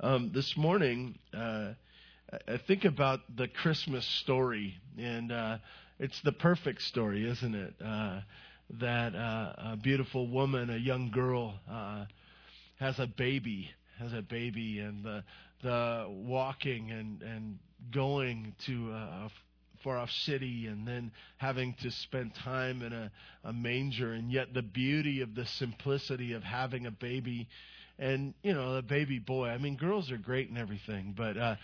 Um, this morning, uh, I think about the Christmas story, and uh, it's the perfect story, isn't it? Uh, that uh, a beautiful woman, a young girl, uh, has a baby, has a baby, and the the walking and and going to a far off city and then having to spend time in a, a manger and yet the beauty of the simplicity of having a baby and you know the baby boy i mean girls are great and everything but uh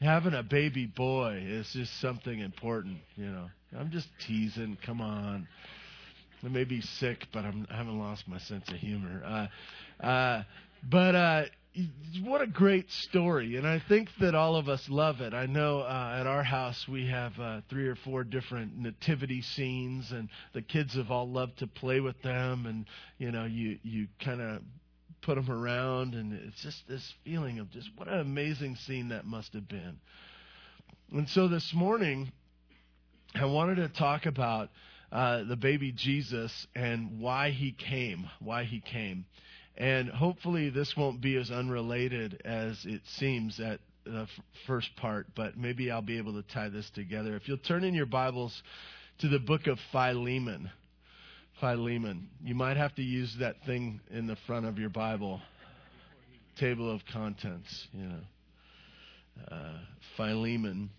having a baby boy is just something important you know. I'm just teasing come on. I may be sick but I'm, i haven't lost my sense of humor. Uh uh but uh what a great story, and I think that all of us love it. I know uh, at our house we have uh, three or four different nativity scenes, and the kids have all loved to play with them, and you know, you you kind of put them around, and it's just this feeling of just what an amazing scene that must have been. And so this morning, I wanted to talk about uh, the baby Jesus and why he came, why he came. And hopefully, this won't be as unrelated as it seems at the f- first part, but maybe I'll be able to tie this together. If you'll turn in your Bibles to the book of Philemon, Philemon, you might have to use that thing in the front of your Bible, table of contents, you know. Uh, Philemon.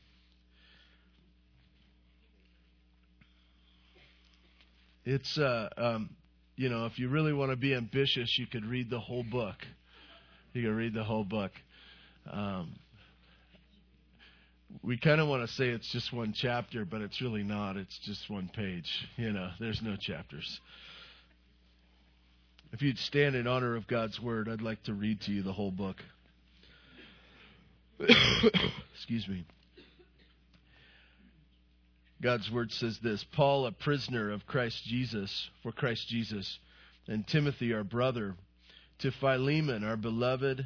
It's uh, um, you know, if you really want to be ambitious, you could read the whole book. You could read the whole book. Um, we kind of want to say it's just one chapter, but it's really not. It's just one page. You know, there's no chapters. If you'd stand in honor of God's word, I'd like to read to you the whole book. Excuse me. God's word says this Paul, a prisoner of Christ Jesus, for Christ Jesus, and Timothy, our brother, to Philemon, our beloved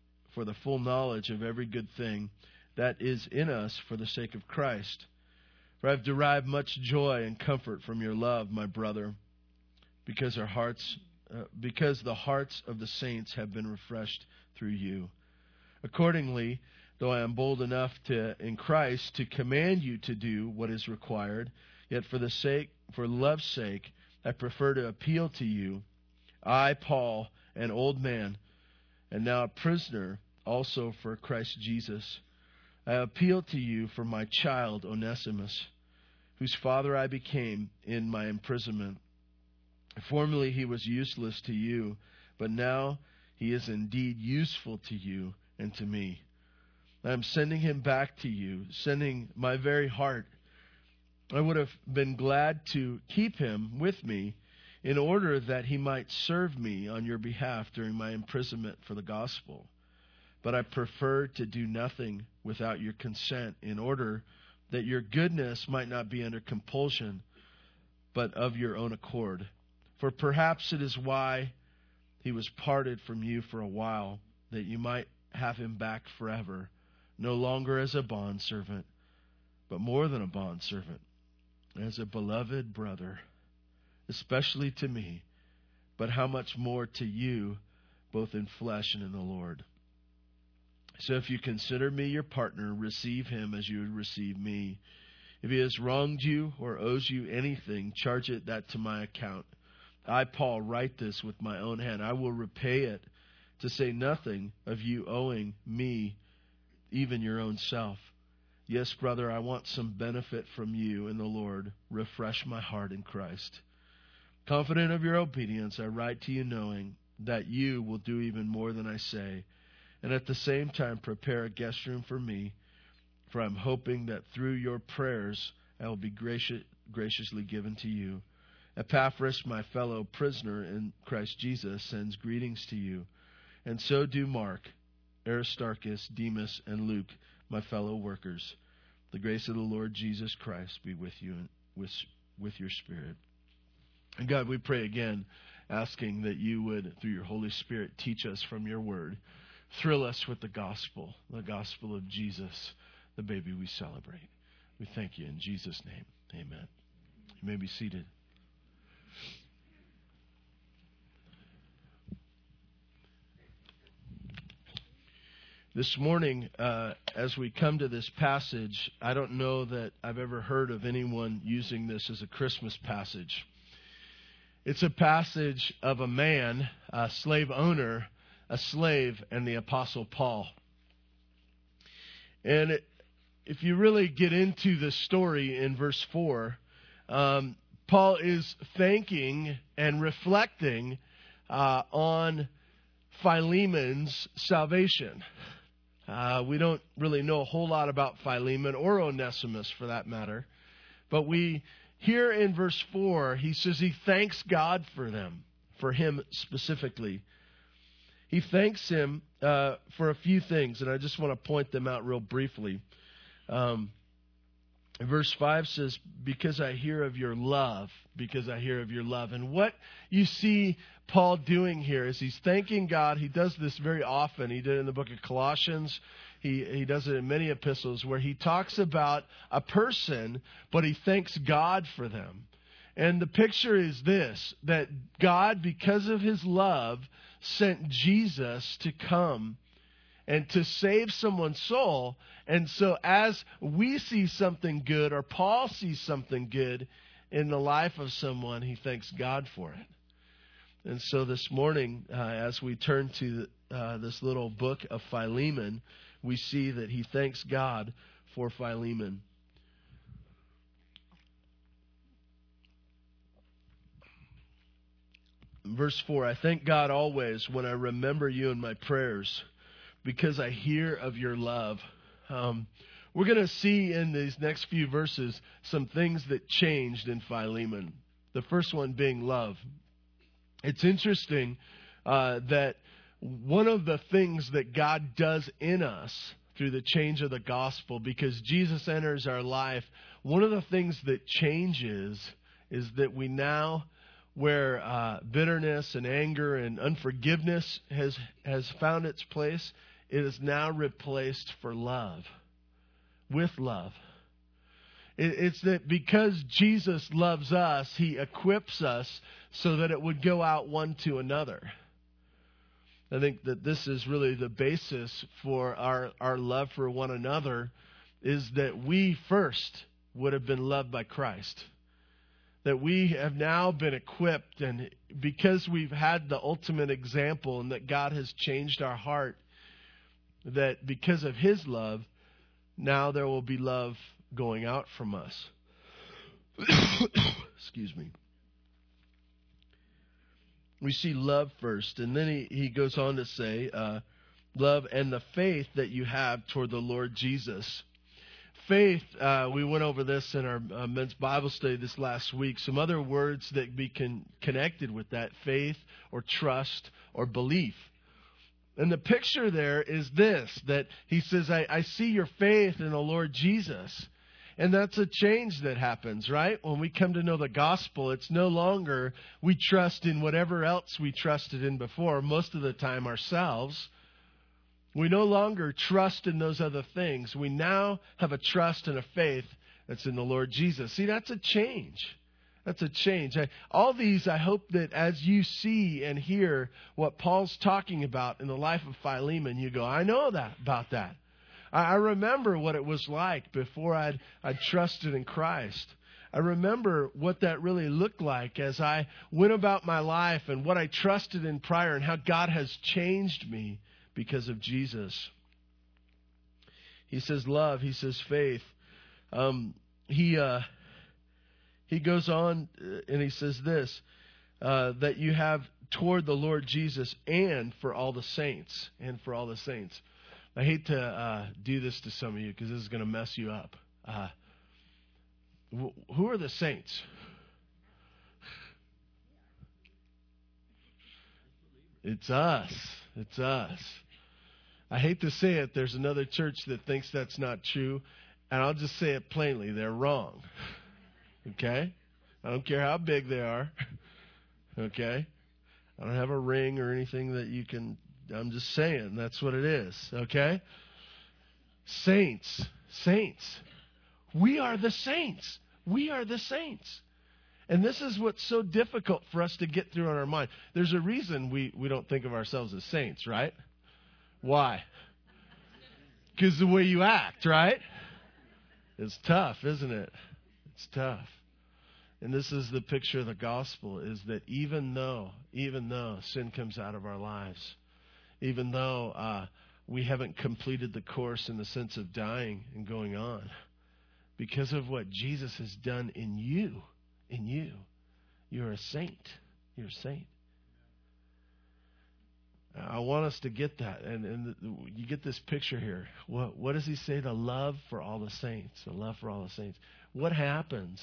for the full knowledge of every good thing that is in us for the sake of Christ. For I have derived much joy and comfort from your love, my brother, because our hearts uh, because the hearts of the saints have been refreshed through you. Accordingly, though I am bold enough to in Christ to command you to do what is required, yet for the sake for love's sake I prefer to appeal to you. I, Paul, an old man, and now a prisoner also for Christ Jesus. I appeal to you for my child Onesimus, whose father I became in my imprisonment. Formerly he was useless to you, but now he is indeed useful to you and to me. I am sending him back to you, sending my very heart. I would have been glad to keep him with me in order that he might serve me on your behalf during my imprisonment for the gospel. But I prefer to do nothing without your consent in order that your goodness might not be under compulsion, but of your own accord. For perhaps it is why he was parted from you for a while, that you might have him back forever no longer as a bondservant, but more than a bondservant, as a beloved brother, especially to me, but how much more to you, both in flesh and in the Lord. So if you consider me your partner, receive him as you would receive me. If he has wronged you or owes you anything, charge it that to my account. I, Paul, write this with my own hand. I will repay it, to say nothing of you owing me even your own self. Yes, brother, I want some benefit from you in the Lord. Refresh my heart in Christ. Confident of your obedience, I write to you knowing that you will do even more than I say, and at the same time prepare a guest room for me, for I'm hoping that through your prayers I will be gracious, graciously given to you. Epaphras, my fellow prisoner in Christ Jesus, sends greetings to you, and so do Mark Aristarchus, Demas, and Luke, my fellow workers. The grace of the Lord Jesus Christ be with you and with, with your spirit. And God, we pray again, asking that you would, through your Holy Spirit, teach us from your word. Thrill us with the gospel, the gospel of Jesus, the baby we celebrate. We thank you in Jesus' name. Amen. You may be seated. This morning, uh, as we come to this passage, I don't know that I've ever heard of anyone using this as a Christmas passage. It's a passage of a man, a slave owner, a slave, and the Apostle Paul. And it, if you really get into the story in verse 4, um, Paul is thanking and reflecting uh, on Philemon's salvation. Uh, we don't really know a whole lot about Philemon or Onesimus for that matter. But we, here in verse 4, he says he thanks God for them, for him specifically. He thanks him uh, for a few things, and I just want to point them out real briefly. Um, verse 5 says, Because I hear of your love, because I hear of your love. And what you see Paul doing here is he's thanking God. He does this very often. He did it in the book of Colossians. He, he does it in many epistles where he talks about a person, but he thanks God for them. And the picture is this that God, because of his love, sent Jesus to come and to save someone's soul. And so, as we see something good, or Paul sees something good in the life of someone, he thanks God for it. And so this morning, uh, as we turn to uh, this little book of Philemon, we see that he thanks God for Philemon. Verse 4 I thank God always when I remember you in my prayers because I hear of your love. Um, we're going to see in these next few verses some things that changed in Philemon. The first one being love. It's interesting uh, that one of the things that God does in us through the change of the gospel, because Jesus enters our life, one of the things that changes is that we now, where uh, bitterness and anger and unforgiveness has has found its place, it is now replaced for love, with love. It's that because Jesus loves us, he equips us so that it would go out one to another. I think that this is really the basis for our, our love for one another is that we first would have been loved by Christ. That we have now been equipped, and because we've had the ultimate example and that God has changed our heart, that because of His love, now there will be love going out from us. Excuse me. We see love first, and then he, he goes on to say, uh, love and the faith that you have toward the Lord Jesus. Faith, uh, we went over this in our uh, men's Bible study this last week. Some other words that be con- connected with that faith or trust or belief. And the picture there is this that he says, I, I see your faith in the Lord Jesus. And that's a change that happens, right? When we come to know the gospel, it's no longer we trust in whatever else we trusted in before, most of the time ourselves. We no longer trust in those other things. We now have a trust and a faith that's in the Lord Jesus. See, that's a change. That's a change. I, all these, I hope that as you see and hear what Paul's talking about in the life of Philemon, you go, I know that about that. I remember what it was like before I'd, I'd trusted in Christ. I remember what that really looked like as I went about my life and what I trusted in prior and how God has changed me because of Jesus. He says love, he says faith. Um, he, uh, he goes on uh, and he says this uh, that you have toward the Lord Jesus and for all the saints. And for all the saints. I hate to uh, do this to some of you because this is going to mess you up. Uh, wh- who are the saints? It's us. It's us. I hate to say it, there's another church that thinks that's not true, and I'll just say it plainly they're wrong. Okay? I don't care how big they are. Okay? I don't have a ring or anything that you can. I'm just saying that's what it is. Okay? Saints, saints. We are the saints. We are the saints. And this is what's so difficult for us to get through in our mind. There's a reason we, we don't think of ourselves as saints, right? Why? Because the way you act, right? It's tough, isn't it? It's tough. And this is the picture of the gospel is that even though, even though sin comes out of our lives, even though uh, we haven't completed the course in the sense of dying and going on, because of what Jesus has done in you, in you, you're a saint. You're a saint. I want us to get that, and, and you get this picture here. What, what does he say? The love for all the saints. The love for all the saints. What happens?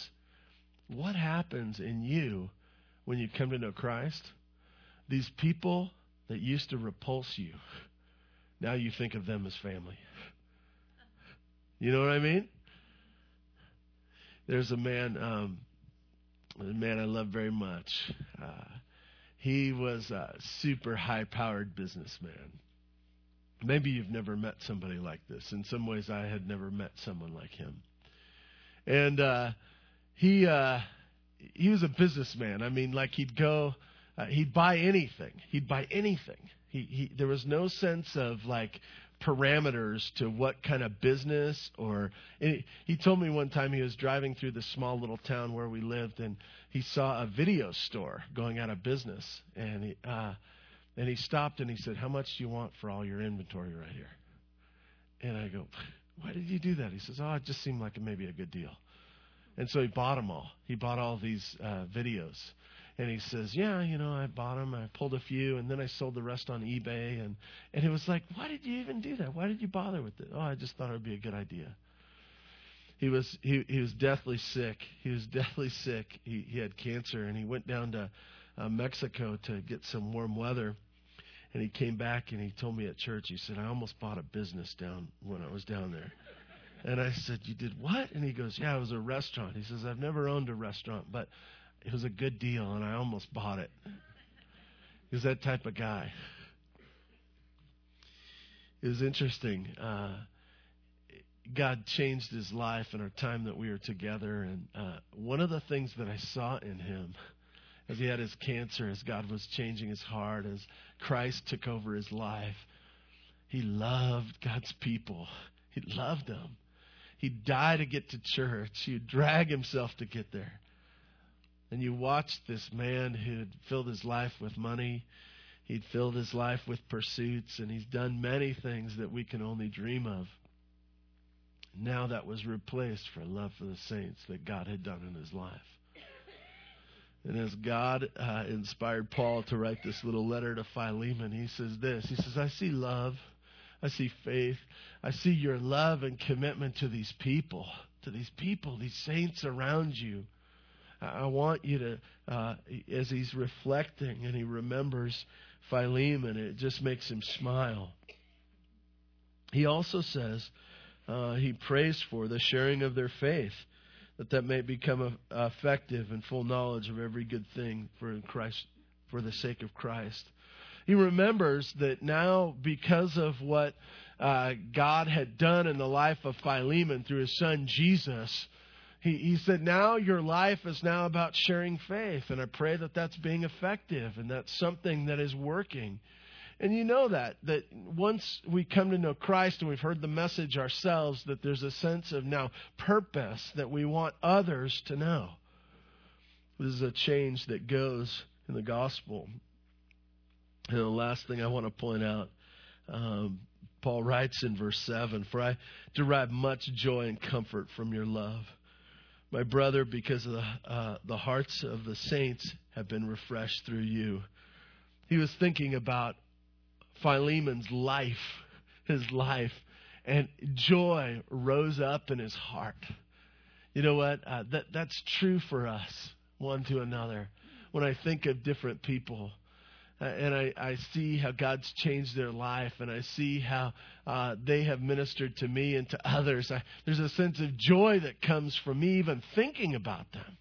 What happens in you when you come to know Christ? These people that used to repulse you, now you think of them as family. You know what I mean? There's a man, um, a man I love very much. Uh, he was a super high powered businessman. Maybe you've never met somebody like this. In some ways, I had never met someone like him. And uh, he uh, he was a businessman. I mean, like he'd go, uh, he'd buy anything. He'd buy anything. He, he there was no sense of like parameters to what kind of business or he told me one time he was driving through the small little town where we lived and he saw a video store going out of business and he uh and he stopped and he said how much do you want for all your inventory right here? And i go why did you do that? He says oh it just seemed like it may be a good deal. And so he bought them all. He bought all these uh videos and he says, "Yeah, you know, I bought them. I pulled a few, and then I sold the rest on eBay." And and it was like, "Why did you even do that? Why did you bother with it?" Oh, I just thought it would be a good idea. He was he he was deathly sick. He was deathly sick. He he had cancer, and he went down to uh, Mexico to get some warm weather. And he came back and he told me at church. He said, "I almost bought a business down when I was down there." And I said, "You did what?" And he goes, "Yeah, it was a restaurant." He says, "I've never owned a restaurant, but." It was a good deal, and I almost bought it. He was that type of guy. It was interesting. Uh, God changed his life in our time that we were together, and uh, one of the things that I saw in him as he had his cancer, as God was changing his heart, as Christ took over his life, he loved God's people. He loved them. He'd die to get to church. He'd drag himself to get there. And you watched this man who'd filled his life with money. He'd filled his life with pursuits, and he's done many things that we can only dream of. Now that was replaced for love for the saints that God had done in his life. And as God uh, inspired Paul to write this little letter to Philemon, he says this He says, I see love, I see faith, I see your love and commitment to these people, to these people, these saints around you. I want you to, uh, as he's reflecting and he remembers Philemon, it just makes him smile. He also says uh, he prays for the sharing of their faith, that that may become effective and full knowledge of every good thing for Christ, for the sake of Christ. He remembers that now, because of what uh, God had done in the life of Philemon through his son Jesus, he, he said, now your life is now about sharing faith. And I pray that that's being effective and that's something that is working. And you know that, that once we come to know Christ and we've heard the message ourselves, that there's a sense of now purpose that we want others to know. This is a change that goes in the gospel. And the last thing I want to point out, um, Paul writes in verse 7 For I derive much joy and comfort from your love my brother, because the, uh, the hearts of the saints have been refreshed through you. He was thinking about Philemon's life, his life, and joy rose up in his heart. You know what? Uh, that, that's true for us, one to another. When I think of different people, and I, I see how God's changed their life, and I see how uh, they have ministered to me and to others. I, there's a sense of joy that comes from me even thinking about them.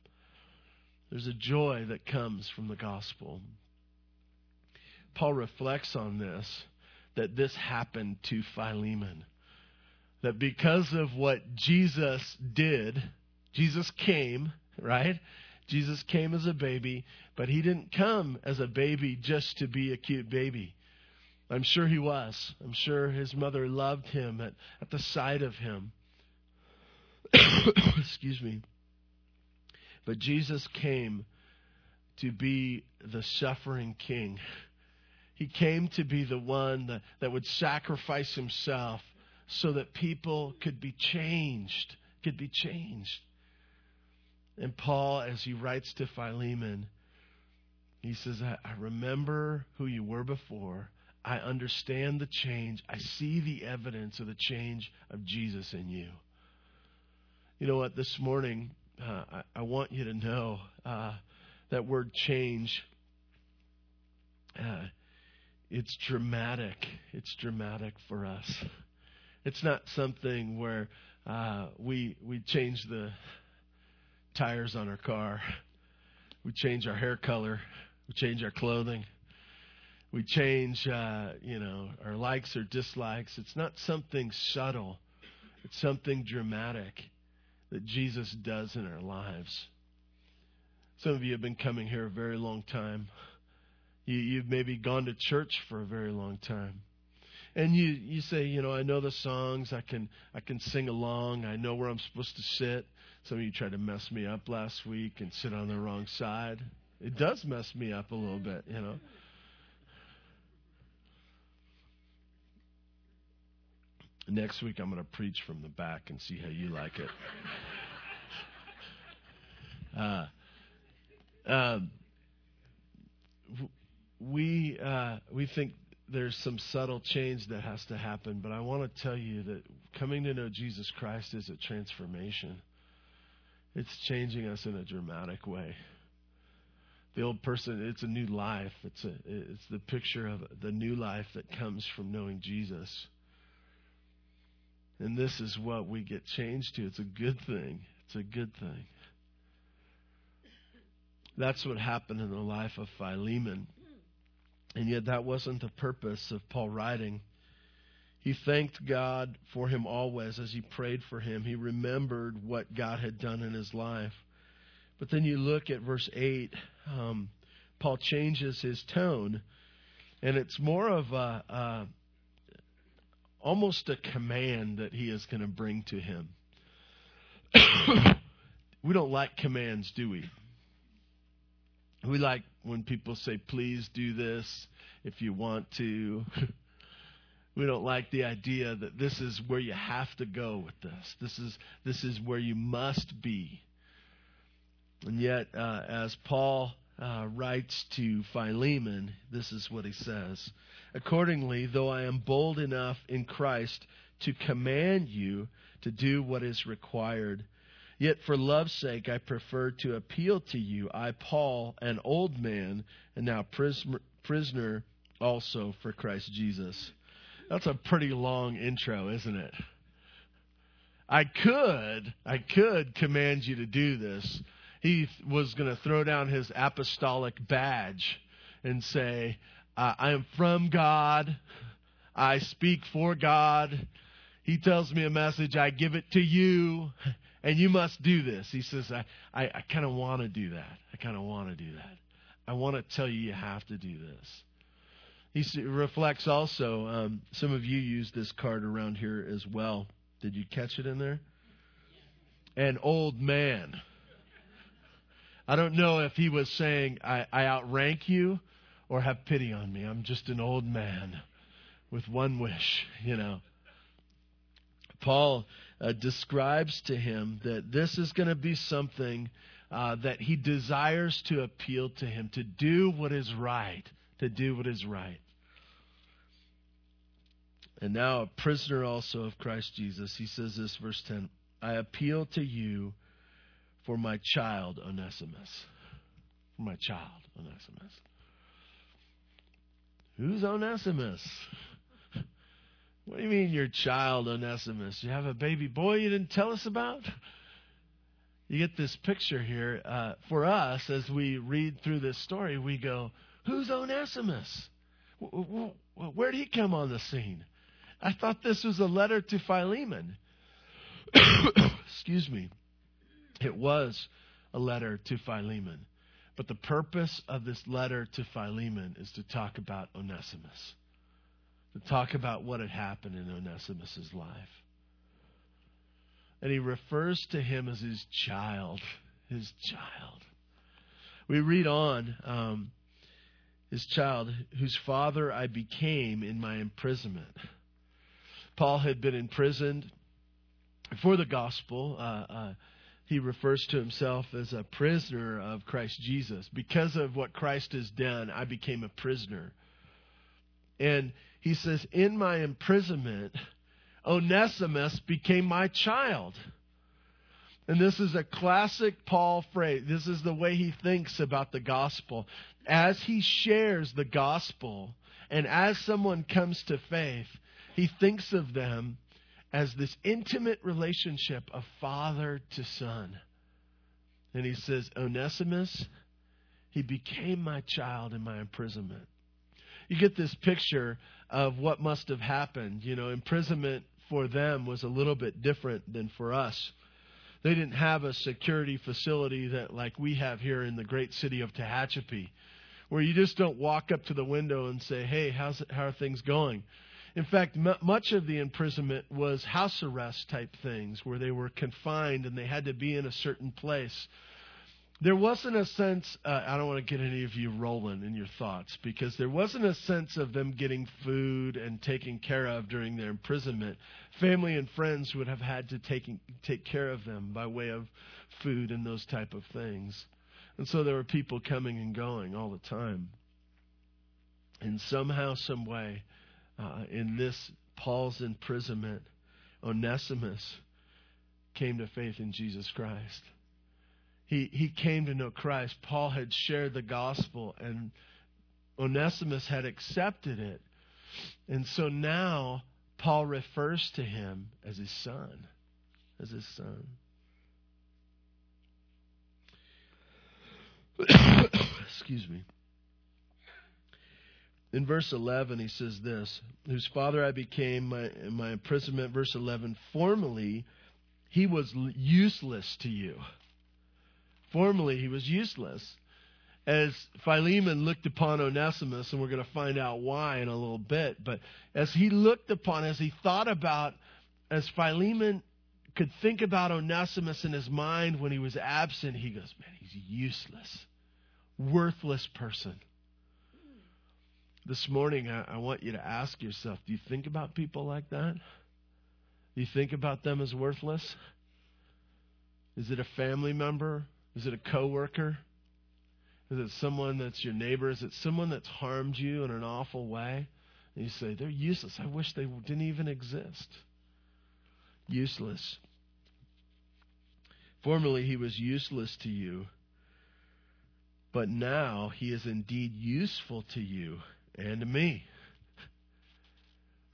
There's a joy that comes from the gospel. Paul reflects on this that this happened to Philemon. That because of what Jesus did, Jesus came, right? Jesus came as a baby, but he didn't come as a baby just to be a cute baby. I'm sure he was. I'm sure his mother loved him at, at the sight of him. Excuse me. But Jesus came to be the suffering king. He came to be the one that, that would sacrifice himself so that people could be changed, could be changed. And Paul, as he writes to Philemon, he says, I, I remember who you were before. I understand the change. I see the evidence of the change of Jesus in you. You know what? This morning, uh, I, I, want you to know uh, that word change. Uh, it's dramatic. It's dramatic for us. It's not something where uh, we we change the tires on our car. We change our hair color. We change our clothing. We change, uh, you know, our likes or dislikes. It's not something subtle. It's something dramatic that Jesus does in our lives. Some of you have been coming here a very long time. You, you've maybe gone to church for a very long time and you you say you know i know the songs i can i can sing along i know where i'm supposed to sit some of you tried to mess me up last week and sit on the wrong side. It does mess me up a little bit, you know. Next week, I'm going to preach from the back and see how you like it. Uh, uh, we uh, we think there's some subtle change that has to happen, but I want to tell you that coming to know Jesus Christ is a transformation. It's changing us in a dramatic way. The old person, it's a new life. It's a, it's the picture of the new life that comes from knowing Jesus. And this is what we get changed to. It's a good thing. It's a good thing. That's what happened in the life of Philemon. And yet, that wasn't the purpose of Paul writing. He thanked God for him always as he prayed for him. He remembered what God had done in his life. But then you look at verse 8, um, Paul changes his tone, and it's more of a, a almost a command that he is going to bring to him. we don't like commands, do we? We like when people say, please do this if you want to. We don't like the idea that this is where you have to go with this. This is this is where you must be. And yet, uh, as Paul uh, writes to Philemon, this is what he says. Accordingly, though I am bold enough in Christ to command you to do what is required, yet for love's sake I prefer to appeal to you, I, Paul, an old man, and now prisoner also for Christ Jesus. That's a pretty long intro, isn't it? I could, I could command you to do this. He was going to throw down his apostolic badge and say, I am from God. I speak for God. He tells me a message. I give it to you, and you must do this. He says, I, I, I kind of want to do that. I kind of want to do that. I want to tell you you have to do this. He reflects also, um, some of you use this card around here as well. Did you catch it in there? An old man. I don't know if he was saying, I, I outrank you or have pity on me. I'm just an old man with one wish, you know. Paul uh, describes to him that this is going to be something uh, that he desires to appeal to him, to do what is right, to do what is right and now a prisoner also of Christ Jesus. He says this, verse 10 I appeal to you for my child, Onesimus. For my child, Onesimus. Who's Onesimus? What do you mean your child, Onesimus? You have a baby boy you didn't tell us about? You get this picture here. Uh, for us, as we read through this story, we go, Who's Onesimus? Where did he come on the scene? I thought this was a letter to Philemon. Excuse me. It was a letter to Philemon. But the purpose of this letter to Philemon is to talk about Onesimus, to talk about what had happened in Onesimus' life. And he refers to him as his child, his child. We read on, um, his child, whose father I became in my imprisonment. Paul had been imprisoned for the gospel. Uh, uh, he refers to himself as a prisoner of Christ Jesus. Because of what Christ has done, I became a prisoner. And he says, In my imprisonment, Onesimus became my child. And this is a classic Paul phrase. This is the way he thinks about the gospel. As he shares the gospel, and as someone comes to faith, he thinks of them as this intimate relationship of father to son. And he says, Onesimus, he became my child in my imprisonment. You get this picture of what must have happened. You know, imprisonment for them was a little bit different than for us. They didn't have a security facility that like we have here in the great city of Tehachapi, where you just don't walk up to the window and say, "Hey, how's how are things going?" In fact, m- much of the imprisonment was house arrest type things where they were confined and they had to be in a certain place. There wasn't a sense, uh, I don't want to get any of you rolling in your thoughts, because there wasn't a sense of them getting food and taken care of during their imprisonment. Family and friends would have had to take, take care of them by way of food and those type of things. And so there were people coming and going all the time. And somehow, some way, uh, in this Paul's imprisonment, Onesimus came to faith in Jesus Christ. He, he came to know Christ. Paul had shared the gospel, and Onesimus had accepted it. And so now Paul refers to him as his son. As his son. Excuse me. In verse 11, he says this Whose father I became my, in my imprisonment. Verse 11, formerly he was useless to you. Formerly he was useless. As Philemon looked upon Onesimus, and we're going to find out why in a little bit, but as he looked upon, as he thought about, as Philemon could think about Onesimus in his mind when he was absent, he goes, Man, he's useless, worthless person this morning, I, I, want you to ask yourself do you think about people like that? Do you think about them as worthless? Is it a family member? Is it a coworker? Is it someone that's your neighbor? Is it someone that's harmed you in an awful way? And you say, they're useless. I wish they didn't even exist. Useless. Formerly, he was useless to you, but now he is indeed useful to you and to me.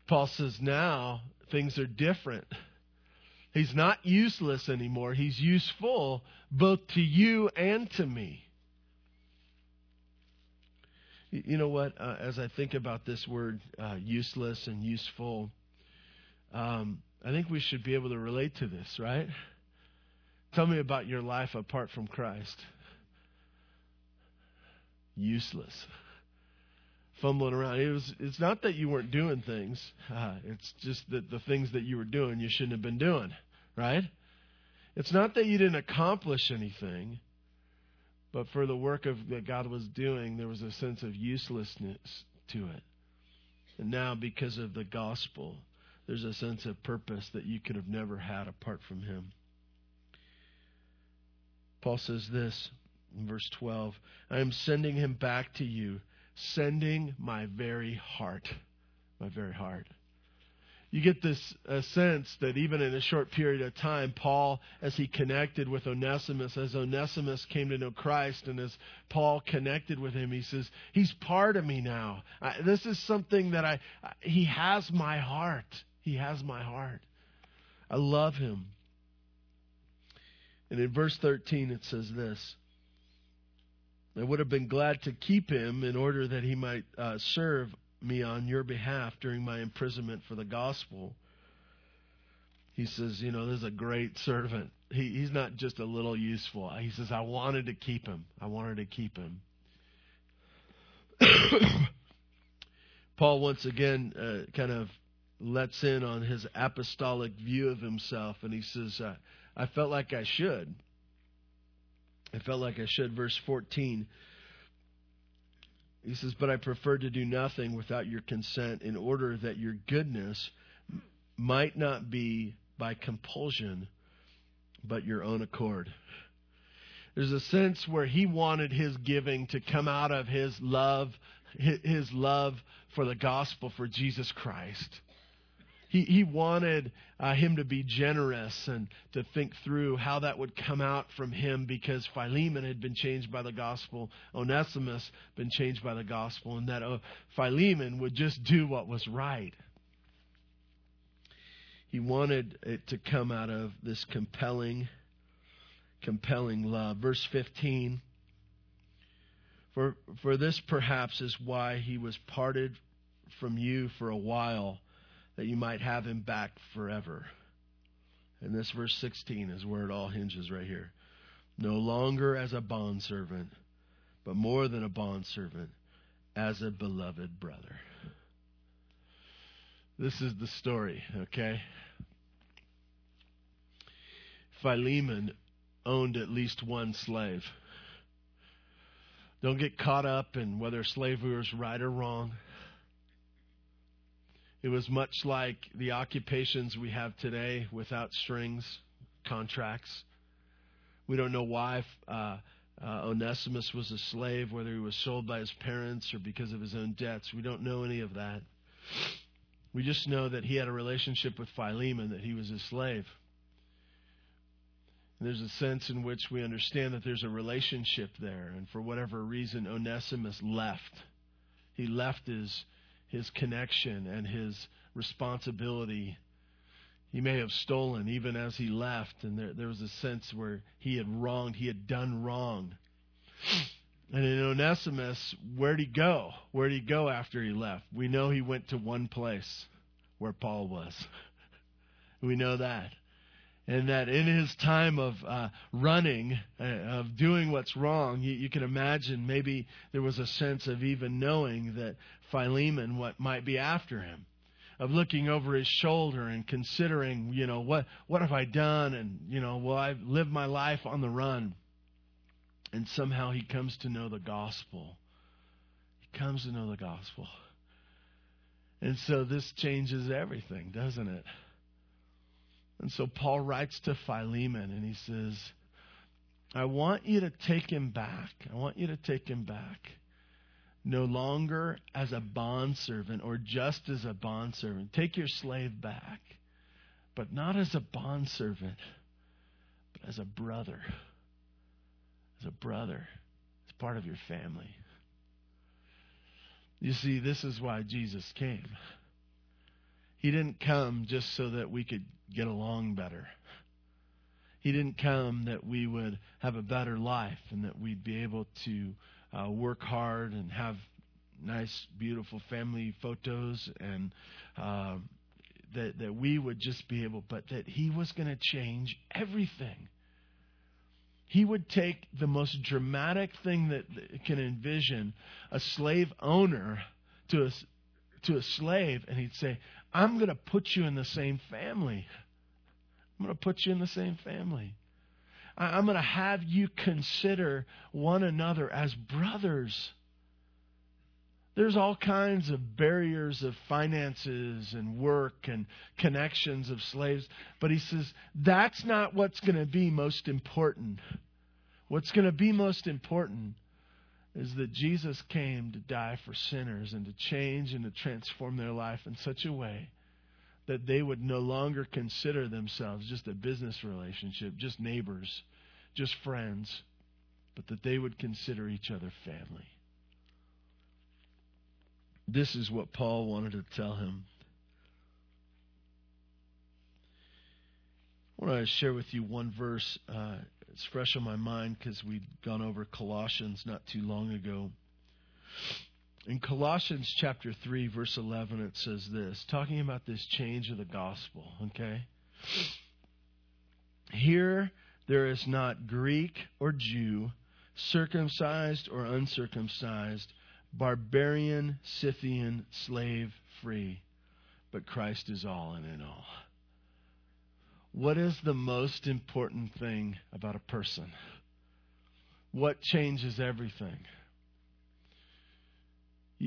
Paul says now things are different. He's not useless anymore. He's useful both to you and to me. You know what? Uh, as I think about this word uh, useless and useful, um, I think we should be able to relate to this, right? Tell me about your life apart from Christ. Useless fumbling around. It was. It's not that you weren't doing things. Uh, it's just that the things that you were doing you shouldn't have been doing. Right? It's not that you didn't accomplish anything, but for the work of that God was doing, there was a sense of uselessness to it. And now, because of the gospel, there's a sense of purpose that you could have never had apart from Him. Paul says this in verse 12 I am sending him back to you sending my very heart. My very heart. You get this uh, sense that even in a short period of time, Paul, as he connected with Onesimus, as Onesimus came to know Christ, and as Paul connected with him, he says, He's part of me now. I, this is something that I, I, He has my heart. He has my heart. I love him. And in verse 13, it says this I would have been glad to keep him in order that he might uh, serve me on your behalf during my imprisonment for the gospel. He says, you know, this is a great servant. He, he's not just a little useful. He says, I wanted to keep him. I wanted to keep him. Paul once again uh, kind of lets in on his apostolic view of himself, and he says, uh, I felt like I should. I felt like I should. Verse 14. He says, But I prefer to do nothing without your consent in order that your goodness might not be by compulsion, but your own accord. There's a sense where he wanted his giving to come out of his love, his love for the gospel for Jesus Christ. He, he wanted uh, him to be generous and to think through how that would come out from him because Philemon had been changed by the gospel, Onesimus been changed by the gospel, and that uh, Philemon would just do what was right. He wanted it to come out of this compelling, compelling love. Verse 15. For, for this perhaps is why he was parted from you for a while that you might have him back forever. And this verse 16 is where it all hinges right here. No longer as a bondservant, but more than a bondservant, as a beloved brother. This is the story, okay? Philemon owned at least one slave. Don't get caught up in whether slavery was right or wrong. It was much like the occupations we have today without strings, contracts. We don't know why uh, uh, Onesimus was a slave, whether he was sold by his parents or because of his own debts. We don't know any of that. We just know that he had a relationship with Philemon, that he was a slave. And there's a sense in which we understand that there's a relationship there. And for whatever reason, Onesimus left. He left his his connection and his responsibility. He may have stolen even as he left, and there, there was a sense where he had wronged, he had done wrong. And in Onesimus, where'd he go? Where'd he go after he left? We know he went to one place where Paul was. We know that and that in his time of uh, running, uh, of doing what's wrong, you, you, can imagine maybe there was a sense of even knowing that Philemon what might be after him, of looking over his shoulder and considering, you know, what what have I done, and you know, well, I've lived my life on the run, and somehow he comes to know the gospel. He comes to know the gospel, and so this changes everything, doesn't it? And so Paul writes to Philemon and he says, I want you to take him back. I want you to take him back. No longer as a bondservant or just as a bondservant. Take your slave back, but not as a bondservant, but as a brother. As a brother, as part of your family. You see, this is why Jesus came. He didn't come just so that we could get along better. He didn't come that we would have a better life and that we'd be able to uh, work hard and have nice, beautiful family photos and uh, that, that we would just be able, but that He was going to change everything. He would take the most dramatic thing that, that can envision a slave owner to a, to a slave, and he'd say, I'm going to put you in the same family. I'm going to put you in the same family. I'm going to have you consider one another as brothers. There's all kinds of barriers of finances and work and connections of slaves. But he says that's not what's going to be most important. What's going to be most important is that Jesus came to die for sinners and to change and to transform their life in such a way that they would no longer consider themselves just a business relationship, just neighbors, just friends, but that they would consider each other family. This is what Paul wanted to tell him. I want to share with you one verse. Uh, it's fresh on my mind because we'd gone over Colossians not too long ago. In Colossians chapter 3, verse 11, it says this, talking about this change of the gospel, okay? Here there is not Greek or Jew, circumcised or uncircumcised, barbarian, Scythian, slave, free, but Christ is all and in all. What is the most important thing about a person? What changes everything?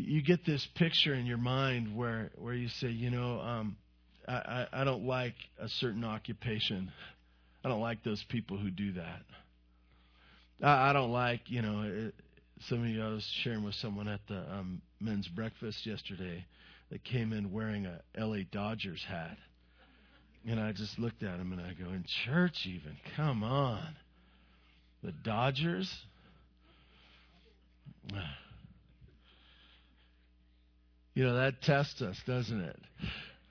You get this picture in your mind where where you say, you know, um, I, I don't like a certain occupation. I don't like those people who do that. I, I don't like, you know, it, some of you I was sharing with someone at the um, men's breakfast yesterday that came in wearing a LA Dodgers hat. And I just looked at him and I go, in church even, come on. The Dodgers? You know, that tests us, doesn't it?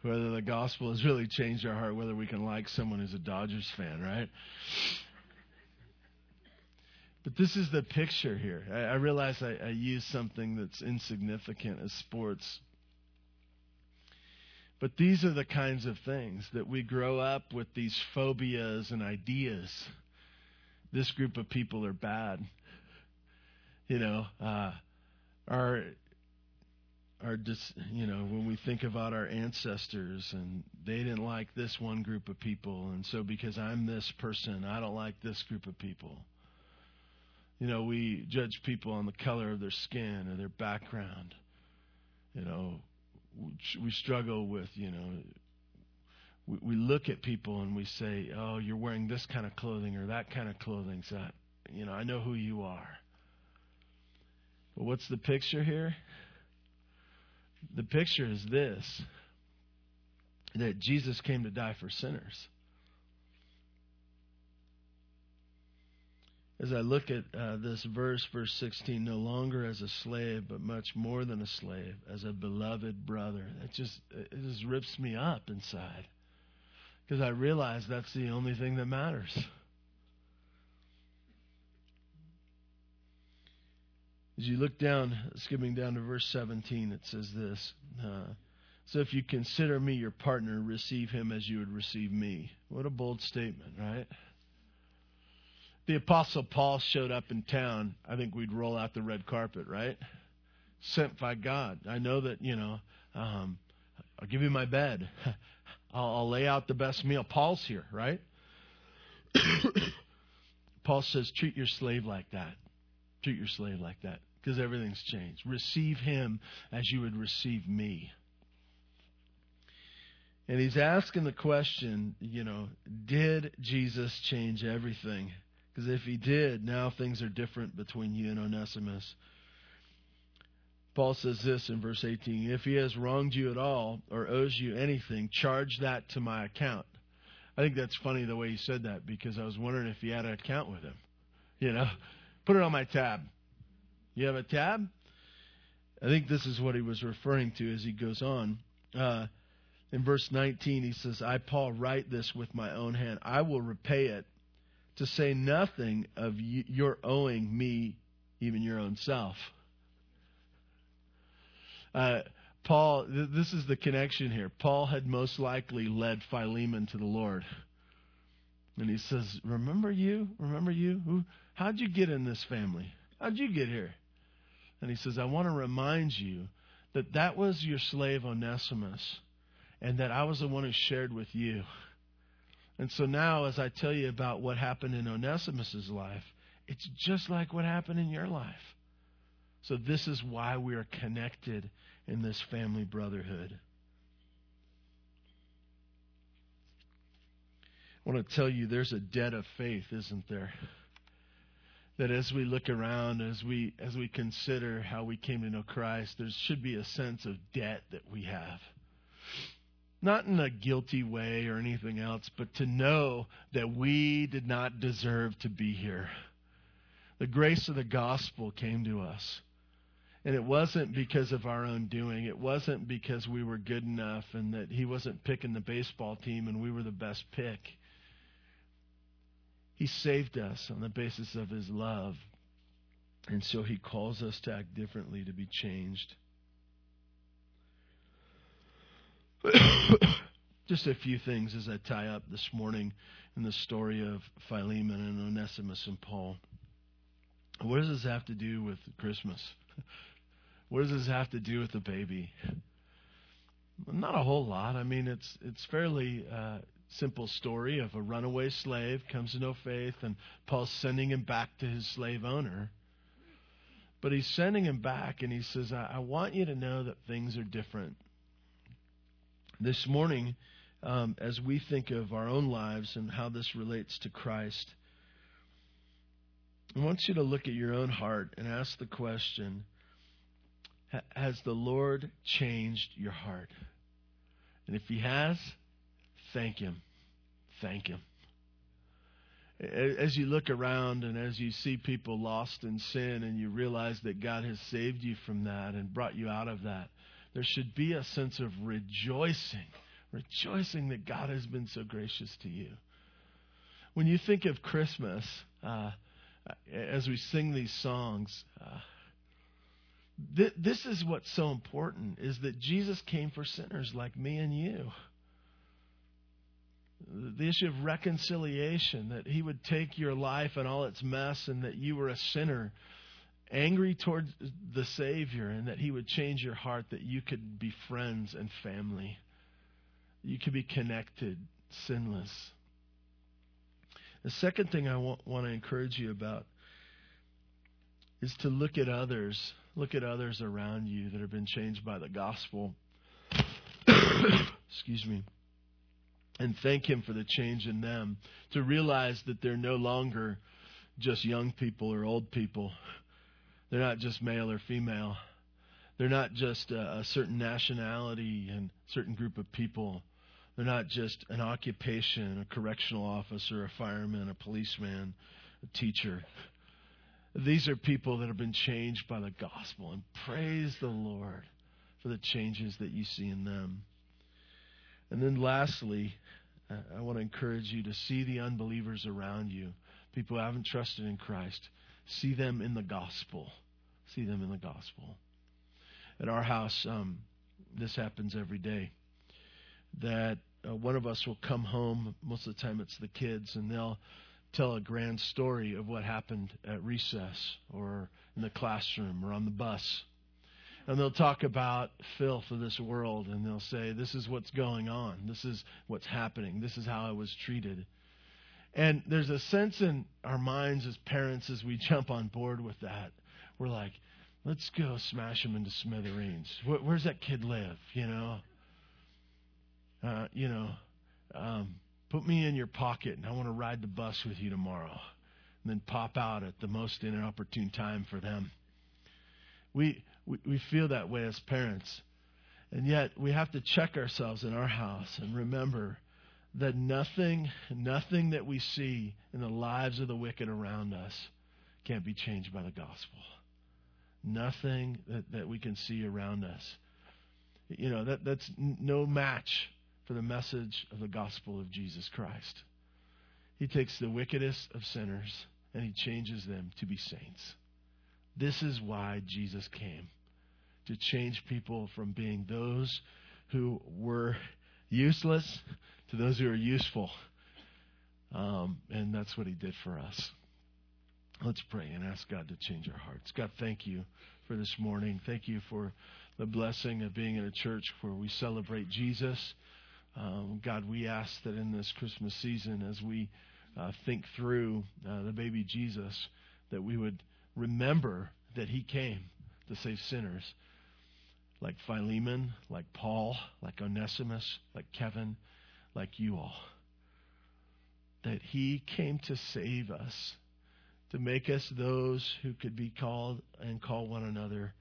Whether the gospel has really changed our heart, whether we can like someone who's a Dodgers fan, right? But this is the picture here. I, I realize I, I use something that's insignificant as sports. But these are the kinds of things that we grow up with these phobias and ideas. This group of people are bad. You know, uh, our our you know when we think about our ancestors and they didn't like this one group of people and so because I'm this person I don't like this group of people. You know we judge people on the color of their skin or their background. You know we struggle with you know we, we look at people and we say oh you're wearing this kind of clothing or that kind of clothing. So I, you know I know who you are. But what's the picture here the picture is this that Jesus came to die for sinners. As I look at uh, this verse, verse 16, no longer as a slave, but much more than a slave, as a beloved brother. It just, it just rips me up inside. Because I realize that's the only thing that matters. As you look down, skipping down to verse 17, it says this uh, So if you consider me your partner, receive him as you would receive me. What a bold statement, right? The Apostle Paul showed up in town. I think we'd roll out the red carpet, right? Sent by God. I know that, you know, um, I'll give you my bed. I'll, I'll lay out the best meal. Paul's here, right? Paul says, treat your slave like that. Treat your slave like that because everything's changed. Receive him as you would receive me. And he's asking the question, you know, did Jesus change everything? Because if he did, now things are different between you and Onesimus. Paul says this in verse 18 If he has wronged you at all or owes you anything, charge that to my account. I think that's funny the way he said that because I was wondering if he had an account with him. You know, put it on my tab. You have a tab? I think this is what he was referring to as he goes on. Uh, in verse 19, he says, I, Paul, write this with my own hand. I will repay it, to say nothing of your owing me even your own self. Uh, Paul, th- this is the connection here. Paul had most likely led Philemon to the Lord. And he says, Remember you? Remember you? Who, how'd you get in this family? How'd you get here? And he says, I want to remind you that that was your slave Onesimus, and that I was the one who shared with you. And so now, as I tell you about what happened in Onesimus's life, it's just like what happened in your life. So, this is why we are connected in this family brotherhood. I want to tell you there's a debt of faith, isn't there? That as we look around, as we as we consider how we came to know Christ, there should be a sense of debt that we have. not in a guilty way or anything else, but to know that we did not deserve to be here. The grace of the gospel came to us. And it wasn't because of our own doing. It wasn't because we were good enough and that he wasn't picking the baseball team and we were the best pick. He saved us on the basis of his love. And so he calls us to act differently, to be changed. Just a few things as I tie up this morning in the story of Philemon and Onesimus and Paul. What does this have to do with Christmas? What does this have to do with the baby? Not a whole lot. I mean, it's it's fairly uh, simple story of a runaway slave comes to know faith, and Paul's sending him back to his slave owner. But he's sending him back, and he says, I, I want you to know that things are different. This morning, um, as we think of our own lives and how this relates to Christ, I want you to look at your own heart and ask the question has the Lord changed your heart? And if He has, thank Him. Thank Him. As you look around and as you see people lost in sin and you realize that God has saved you from that and brought you out of that, there should be a sense of rejoicing, rejoicing that God has been so gracious to you. When you think of Christmas, uh, as we sing these songs, uh, Th- this is what's so important is that Jesus came for sinners like me and you. The issue of reconciliation, that he would take your life and all its mess, and that you were a sinner, angry towards the Savior, and that he would change your heart, that you could be friends and family. You could be connected, sinless. The second thing I want, want to encourage you about is to look at others Look at others around you that have been changed by the gospel. Excuse me. And thank Him for the change in them. To realize that they're no longer just young people or old people. They're not just male or female. They're not just a, a certain nationality and certain group of people. They're not just an occupation, a correctional officer, a fireman, a policeman, a teacher. These are people that have been changed by the gospel. And praise the Lord for the changes that you see in them. And then lastly, I want to encourage you to see the unbelievers around you, people who haven't trusted in Christ. See them in the gospel. See them in the gospel. At our house, um, this happens every day. That uh, one of us will come home, most of the time it's the kids, and they'll tell a grand story of what happened at recess or in the classroom or on the bus. And they'll talk about filth of this world and they'll say, This is what's going on. This is what's happening. This is how I was treated. And there's a sense in our minds as parents as we jump on board with that. We're like, let's go smash him into smithereens. Where, where's that kid live? You know, uh, you know, um, Put me in your pocket, and I want to ride the bus with you tomorrow. And then pop out at the most inopportune time for them. We, we, we feel that way as parents. And yet, we have to check ourselves in our house and remember that nothing, nothing that we see in the lives of the wicked around us can't be changed by the gospel. Nothing that, that we can see around us. You know, that, that's no match for the message of the gospel of Jesus Christ. He takes the wickedest of sinners and he changes them to be saints. This is why Jesus came to change people from being those who were useless to those who are useful. Um, and that's what he did for us. Let's pray and ask God to change our hearts. God, thank you for this morning. Thank you for the blessing of being in a church where we celebrate Jesus um, God, we ask that in this Christmas season, as we uh, think through uh, the baby Jesus, that we would remember that he came to save sinners like Philemon, like Paul, like Onesimus, like Kevin, like you all. That he came to save us, to make us those who could be called and call one another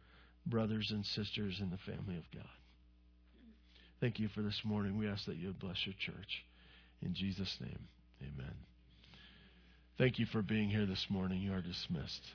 brothers and sisters in the family of God Thank you for this morning. We ask that you bless your church. In Jesus' name, amen. Thank you for being here this morning. You are dismissed.